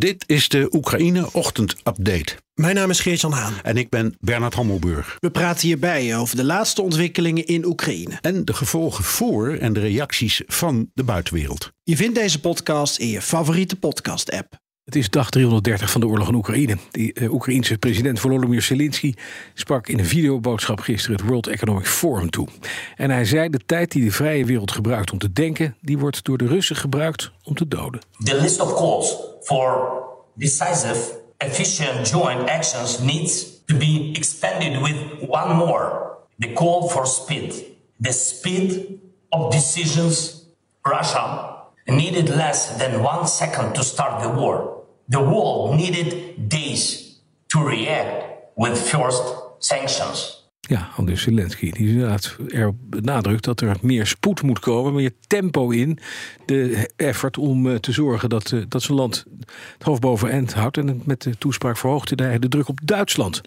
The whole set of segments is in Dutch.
Dit is de Oekraïne Ochtend Update. Mijn naam is Geert-Jan Haan. En ik ben Bernard Hammelburg. We praten hierbij over de laatste ontwikkelingen in Oekraïne. En de gevolgen voor en de reacties van de buitenwereld. Je vindt deze podcast in je favoriete podcast-app. Het is dag 330 van de oorlog in Oekraïne. De uh, Oekraïense president Volodymyr Zelensky sprak in een videoboodschap gisteren het World Economic Forum toe. En hij zei de tijd die de vrije wereld gebruikt om te denken, die wordt door de Russen gebruikt om te doden. The list of calls for decisive, efficient joint actions needs to be expanded with one more. The call for speed. The speed of decisions. Russia needed less than one second to start the war. The world needed days to react with first sanctions. Ja, Andrés Zelensky die inderdaad erop benadrukt dat er meer spoed moet komen, meer tempo in de effort om uh, te zorgen dat, uh, dat zijn land het hoofd boven end houdt. En met de toespraak verhoogde hij de druk op Duitsland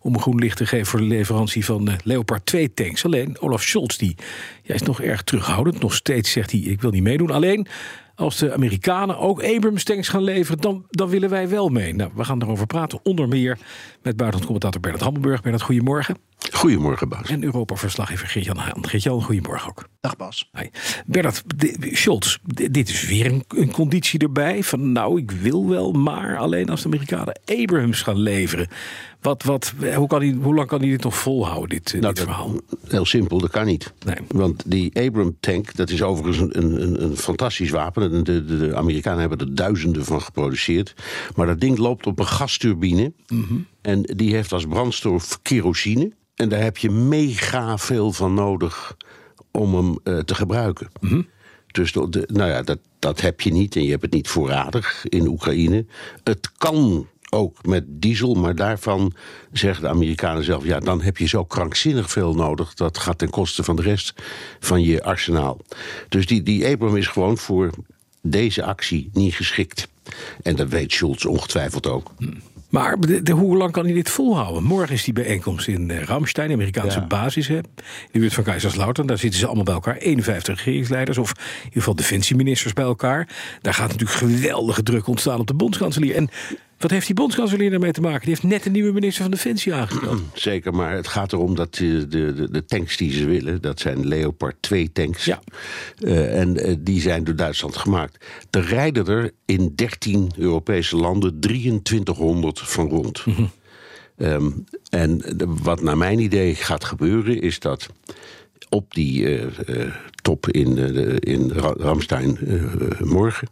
om een groen licht te geven voor de leverantie van uh, Leopard 2 tanks. Alleen Olaf Scholz die, ja, is nog erg terughoudend. Nog steeds zegt hij ik wil niet meedoen. Alleen als de Amerikanen ook Abrams tanks gaan leveren, dan, dan willen wij wel mee. Nou, we gaan erover praten, onder meer met buitenlandcommentator Bernard Hammelburg. Bernard, goedemorgen. Goedemorgen, Bas. En Europa-verslaggever Geert-Jan Haan. Geert-Jan, goedemorgen ook. Dag, Bas. Hey. Bernard, Scholz, dit is weer een, een, conditie erbij van nou, ik wil wel, maar alleen als de Amerikanen Abrams gaan leveren. Wat, wat, hoe, kan hij, hoe lang kan hij dit nog volhouden, dit, nou, dit verhaal? Heel simpel, dat kan niet. Nee. Want die Abram tank, dat is overigens een, een, een fantastisch wapen. De, de, de, Amerikanen hebben er duizenden van geproduceerd. Maar dat ding loopt op een gasturbine. Mm -hmm. En die heeft als brandstof kerosine. En daar heb je mega veel van nodig om hem uh, te gebruiken. Mm -hmm. Dus de, nou ja, dat, dat heb je niet. En je hebt het niet voorradig in Oekraïne. Het kan ook met diesel, maar daarvan zeggen de Amerikanen zelf: ja, dan heb je zo krankzinnig veel nodig. Dat gaat ten koste van de rest van je arsenaal. Dus die, die Abram is gewoon voor deze actie niet geschikt. En dat weet Schulz ongetwijfeld ook. Maar de, de, hoe lang kan hij dit volhouden? Morgen is die bijeenkomst in uh, Ramstein, Amerikaanse ja. basis. Hè, in de buurt van Kaiserslautern. Daar zitten ze allemaal bij elkaar. 51 regeringsleiders of in ieder geval defensieministers bij elkaar. Daar gaat natuurlijk geweldige druk ontstaan op de bondskanselier. En wat heeft die bondskanselier daarmee te maken? Die heeft net een nieuwe minister van Defensie aangesteld. Zeker, maar het gaat erom dat de, de, de tanks die ze willen... dat zijn Leopard 2 tanks. Ja. Uh, en uh, die zijn door Duitsland gemaakt. Er rijden er in 13 Europese landen 2300 van rond. Mm -hmm. um, en wat naar mijn idee gaat gebeuren is dat op die uh, uh, top in, in Ramstein morgen.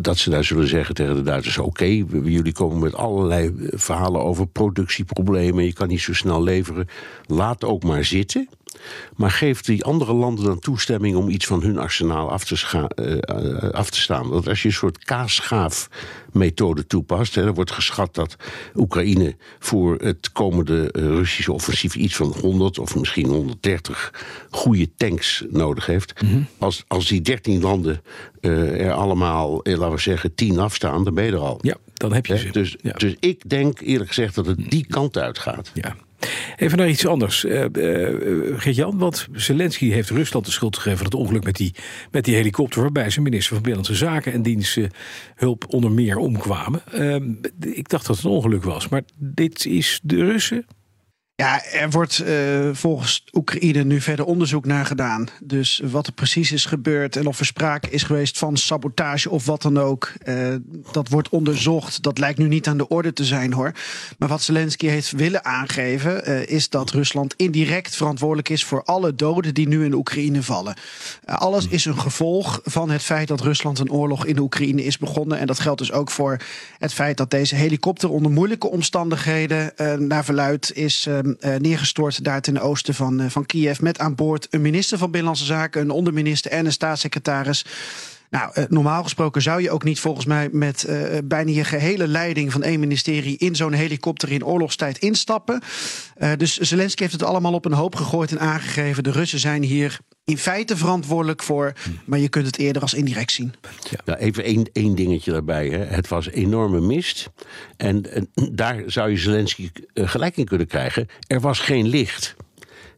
dat ze daar zullen zeggen tegen de Duitsers: oké, jullie komen met allerlei verhalen over productieproblemen. Je kan niet zo snel leveren. Laat ook maar zitten. Maar geef die andere landen dan toestemming om iets van hun arsenaal af te, af te staan. Want als je een soort kaasschaafmethode toepast, hè, er wordt geschat dat Oekraïne voor het komende Russische offensief iets van 100 of misschien 130 goede tanks nodig heeft. Mm -hmm. als, als die 13 landen uh, er allemaal, laten we zeggen, 10 afstaan, dan ben je er al. Ja, dan heb je ze. Dus, ja. dus ik denk eerlijk gezegd dat het die kant uitgaat. Ja. Even naar iets anders, uh, uh, Geert-Jan. Want Zelensky heeft Rusland de schuld gegeven van het ongeluk met die, met die helikopter... waarbij zijn minister van Binnenlandse Zaken en dienst uh, hulp onder meer omkwamen. ik dacht dat het een ongeluk was, maar dit is de Russen... Ja, er wordt uh, volgens Oekraïne nu verder onderzoek naar gedaan. Dus wat er precies is gebeurd en of er sprake is geweest van sabotage of wat dan ook, uh, dat wordt onderzocht. Dat lijkt nu niet aan de orde te zijn hoor. Maar wat Zelensky heeft willen aangeven, uh, is dat Rusland indirect verantwoordelijk is voor alle doden die nu in Oekraïne vallen. alles is een gevolg van het feit dat Rusland een oorlog in de Oekraïne is begonnen. En dat geldt dus ook voor het feit dat deze helikopter onder moeilijke omstandigheden naar verluid is. Uh, neergestort daar ten oosten van, uh, van Kiev. Met aan boord een minister van Binnenlandse Zaken, een onderminister en een staatssecretaris. Nou, eh, normaal gesproken zou je ook niet volgens mij met eh, bijna je gehele leiding van één ministerie in zo'n helikopter in oorlogstijd instappen. Uh, dus Zelensky heeft het allemaal op een hoop gegooid en aangegeven. De Russen zijn hier in feite verantwoordelijk voor, maar je kunt het eerder als indirect zien. Ja. Nou, even één, één dingetje daarbij. Hè. Het was enorme mist. En, en daar zou je Zelensky gelijk in kunnen krijgen. Er was geen licht.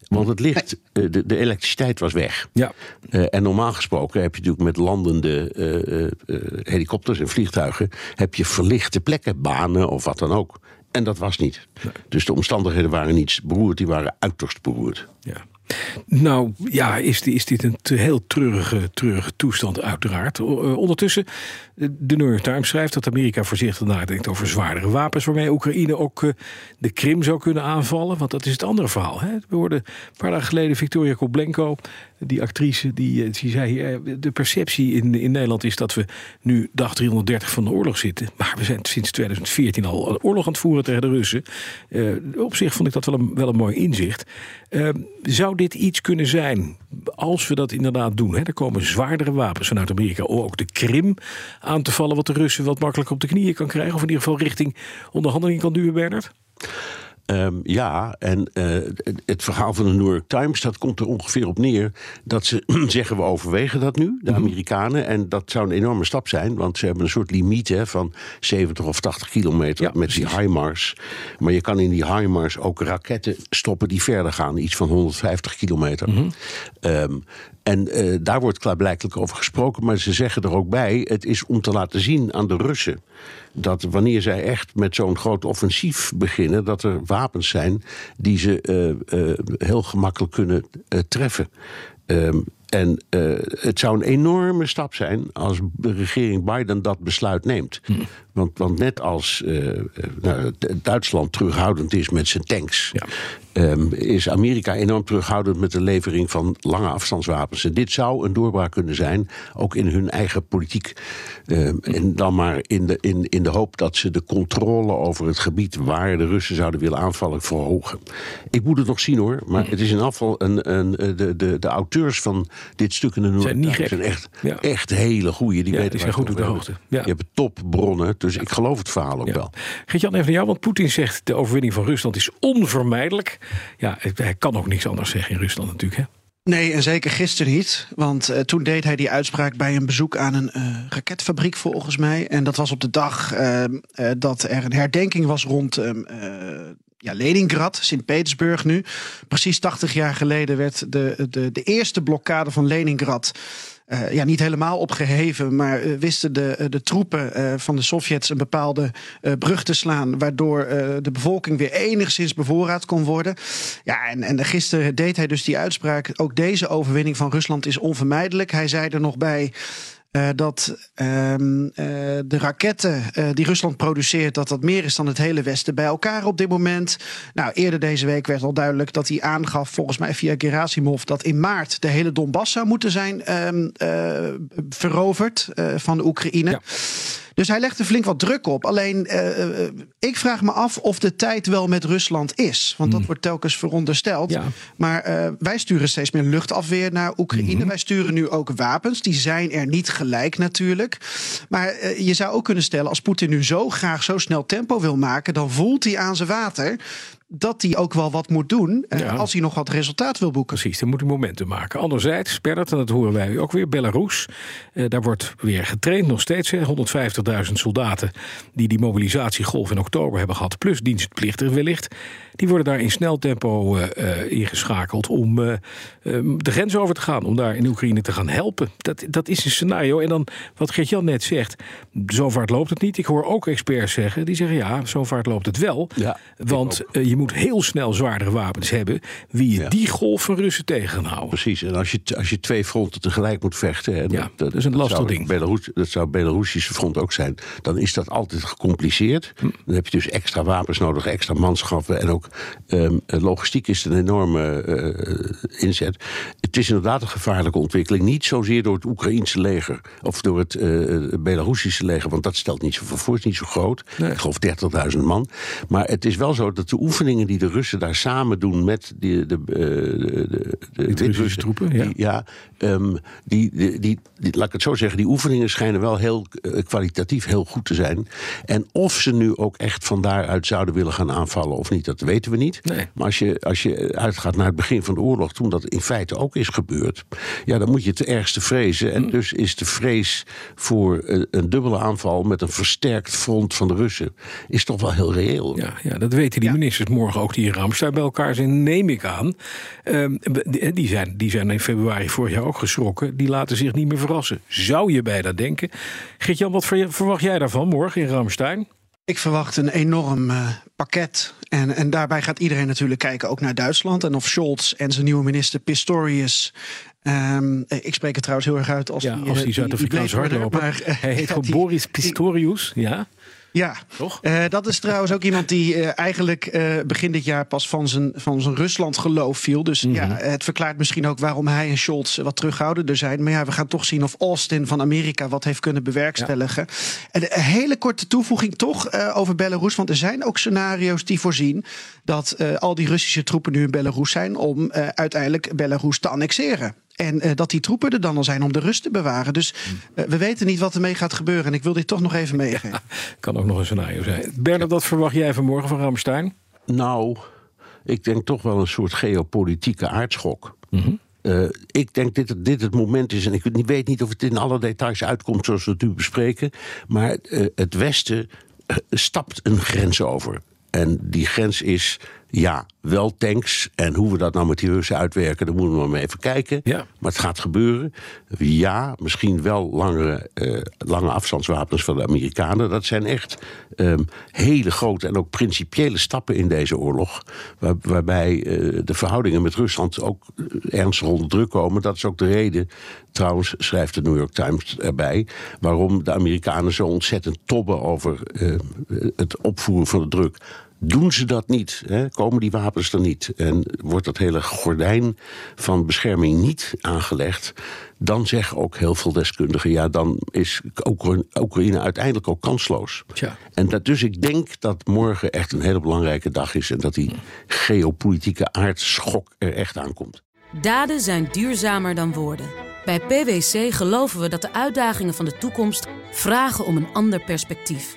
Want het licht, de, de elektriciteit was weg. Ja. Uh, en normaal gesproken heb je natuurlijk met landende uh, uh, helikopters en vliegtuigen... heb je verlichte plekken, banen of wat dan ook. En dat was niet. Nee. Dus de omstandigheden waren niet beroerd, die waren uiterst beroerd. Ja. Nou ja, is, is dit een te heel treurige, treurige toestand uiteraard. ondertussen, de New York Times schrijft dat Amerika voorzichtig nadenkt over zwaardere wapens... waarmee Oekraïne ook de Krim zou kunnen aanvallen. Want dat is het andere verhaal. Hè? We hoorden een paar dagen geleden Victoria Koblenko, die actrice... die, die zei, de perceptie in, in Nederland is dat we nu dag 330 van de oorlog zitten. Maar we zijn sinds 2014 al oorlog aan het voeren tegen de Russen. Uh, op zich vond ik dat wel een, wel een mooi inzicht. Uh, zou dit iets kunnen zijn als we dat inderdaad doen? Hè? Er komen zwaardere wapens vanuit Amerika, ook de Krim aan te vallen, wat de Russen wat makkelijker op de knieën kan krijgen, of in ieder geval richting onderhandeling kan duwen, Bernard? Um, ja, en uh, het verhaal van de New York Times, dat komt er ongeveer op neer dat ze zeggen we overwegen dat nu, de Amerikanen. En dat zou een enorme stap zijn, want ze hebben een soort limiet hè, van 70 of 80 kilometer ja, met precies. die HIMARS. Maar je kan in die HIMARS ook raketten stoppen die verder gaan, iets van 150 kilometer. Mm -hmm. um, en uh, daar wordt klaarblijkelijk over gesproken, maar ze zeggen er ook bij: het is om te laten zien aan de Russen dat wanneer zij echt met zo'n groot offensief beginnen, dat er wapens zijn die ze uh, uh, heel gemakkelijk kunnen treffen. Um, en uh, het zou een enorme stap zijn als de regering Biden dat besluit neemt. Hm. Want, want net als uh, nou, Duitsland terughoudend is met zijn tanks, ja. um, is Amerika enorm terughoudend met de levering van lange afstandswapens. En dit zou een doorbraak kunnen zijn, ook in hun eigen politiek. Um, hm. En dan maar in de, in, in de hoop dat ze de controle over het gebied waar de Russen zouden willen aanvallen verhogen. Ik moet het nog zien hoor, maar hm. het is in afval een, een, de, de, de auteurs van dit stuk in de Noord zijn, niet zijn echt, ja. echt hele goede. Die ja, weten die zijn goed op de hoogte. Ja. Je hebt topbronnen, dus ja. ik geloof het verhaal ook wel. Geert-Jan, even naar jou, want Poetin zegt de overwinning van Rusland is onvermijdelijk. Ja, hij kan ook niks anders zeggen in Rusland natuurlijk, hè? Nee, en zeker gisteren niet. Want uh, toen deed hij die uitspraak bij een bezoek aan een uh, raketfabriek, volgens mij. En dat was op de dag uh, dat er een herdenking was rond ja, Leningrad, Sint-Petersburg nu. Precies 80 jaar geleden werd de, de, de eerste blokkade van Leningrad. Uh, ja, niet helemaal opgeheven, maar uh, wisten de, de troepen van de Sovjets een bepaalde brug te slaan, waardoor de bevolking weer enigszins bevoorraad kon worden. Ja, en, en gisteren deed hij dus die uitspraak. Ook deze overwinning van Rusland is onvermijdelijk. Hij zei er nog bij. Uh, dat um, uh, de raketten uh, die Rusland produceert, dat dat meer is dan het hele Westen bij elkaar op dit moment. Nou, eerder deze week werd al duidelijk dat hij aangaf, volgens mij via Gerasimov, dat in maart de hele Donbass zou moeten zijn um, veroverd van Oekraïne. Ja. Dus hij legt er flink wat druk op. Alleen, uh, ik vraag me af of de tijd wel met Rusland is. Want dat mm. wordt telkens verondersteld. Ja. Maar uh, wij sturen steeds meer luchtafweer naar Oekraïne. Mm -hmm. Wij sturen nu ook wapens. Die zijn er niet gelijk natuurlijk. Maar uh, je zou ook kunnen stellen, als Poetin nu zo graag zo snel tempo wil maken, dan voelt hij aan zijn water dat hij ook wel wat moet doen ja. als hij nog wat resultaat wil boeken. Precies, dan moet hij momenten maken. Anderzijds, Bernard, en dat horen wij ook weer, Belarus. Eh, daar wordt weer getraind nog steeds. 150.000 soldaten die die mobilisatiegolf in oktober hebben gehad... plus dienstplichtig wellicht. Die worden daar in snel tempo uh, ingeschakeld om uh, de grens over te gaan. Om daar in Oekraïne te gaan helpen. Dat, dat is een scenario. En dan wat Gert-Jan net zegt, zo vaart loopt het niet. Ik hoor ook experts zeggen, die zeggen ja, zo vaart loopt het wel. Ja, want je moet heel snel zwaardere wapens hebben... wie je ja. die golf van Russen tegen kan houden. Precies, en als je, als je twee fronten tegelijk moet vechten... Hè, ja, dat, dat, is een lastig ding. Belarus, dat zou Belarusische front ook zijn. Dan is dat altijd gecompliceerd. Hm. Dan heb je dus extra wapens nodig, extra manschappen... en ook ook. Um, logistiek is een enorme uh, inzet. Het is inderdaad een gevaarlijke ontwikkeling. Niet zozeer door het Oekraïense leger of door het uh, Belarusische leger, want dat stelt niet zoveel voor, is niet zo groot. Nee. Ik geloof 30.000 man. Maar het is wel zo dat de oefeningen die de Russen daar samen doen met die, de, de, de, de Russische troepen, ja. Die, ja um, die, die, die, laat ik het zo zeggen, die oefeningen schijnen wel heel kwalitatief heel goed te zijn. En of ze nu ook echt van daaruit zouden willen gaan aanvallen of niet, dat weten we niet. Nee. Maar als je, als je uitgaat naar het begin van de oorlog, toen dat in feite ook is gebeurd, ja, dan moet je het ergste vrezen. En hm. dus is de vrees voor een dubbele aanval met een versterkt front van de Russen, is toch wel heel reëel. Ja, ja dat weten die ministers morgen ook die in Ramstein bij elkaar zijn, neem ik aan. Uh, die, zijn, die zijn in februari vorig jaar ook geschrokken. Die laten zich niet meer verrassen. Zou je bijna denken. Geert-Jan, wat verwacht jij daarvan morgen in Ramstein? Ik verwacht een enorm uh, pakket. En, en daarbij gaat iedereen natuurlijk kijken ook naar Duitsland. En of Scholz en zijn nieuwe minister Pistorius. Um, ik spreek het trouwens heel erg uit als ja, die, als die Zuid-Afrikaanse hardloper. Maar, Hij heet gewoon Boris Pistorius, ja. Ja, toch? Uh, dat is trouwens ook iemand die uh, eigenlijk uh, begin dit jaar pas van zijn, van zijn Rusland-geloof viel. Dus mm -hmm. ja, het verklaart misschien ook waarom hij en Scholz wat terughoudender zijn. Maar ja, we gaan toch zien of Austin van Amerika wat heeft kunnen bewerkstelligen. Ja. En een hele korte toevoeging toch over Belarus. Want er zijn ook scenario's die voorzien dat al die Russische troepen nu in Belarus zijn om uiteindelijk Belarus te annexeren. En uh, dat die troepen er dan al zijn om de rust te bewaren. Dus uh, we weten niet wat ermee gaat gebeuren. En ik wil dit toch nog even meegeven. Ja, kan ook nog een scenario zijn. Bernard, wat verwacht jij vanmorgen van Ramstein? Nou, ik denk toch wel een soort geopolitieke aardschok. Mm -hmm. uh, ik denk dat dit, dit het moment is, en ik weet niet of het in alle details uitkomt zoals we het nu bespreken. Maar het Westen stapt een grens over. En die grens is ja, wel tanks. En hoe we dat nou met die Russen uitwerken, daar moeten we maar even kijken. Ja. Maar het gaat gebeuren. Ja, misschien wel langere, uh, lange afstandswapens van de Amerikanen. Dat zijn echt um, hele grote en ook principiële stappen in deze oorlog. Waar, waarbij uh, de verhoudingen met Rusland ook eh, ernstig onder druk komen. Dat is ook de reden, trouwens, schrijft de New York Times erbij, waarom de Amerikanen zo ontzettend tobben over uh, het opvoeren van de druk. Doen ze dat niet, hè, komen die wapens er niet... en wordt dat hele gordijn van bescherming niet aangelegd... dan zeggen ook heel veel deskundigen... ja, dan is Oekraïne uiteindelijk ook kansloos. Tja. En dat, dus ik denk dat morgen echt een hele belangrijke dag is... en dat die geopolitieke aardschok er echt aankomt. Daden zijn duurzamer dan woorden. Bij PwC geloven we dat de uitdagingen van de toekomst... vragen om een ander perspectief...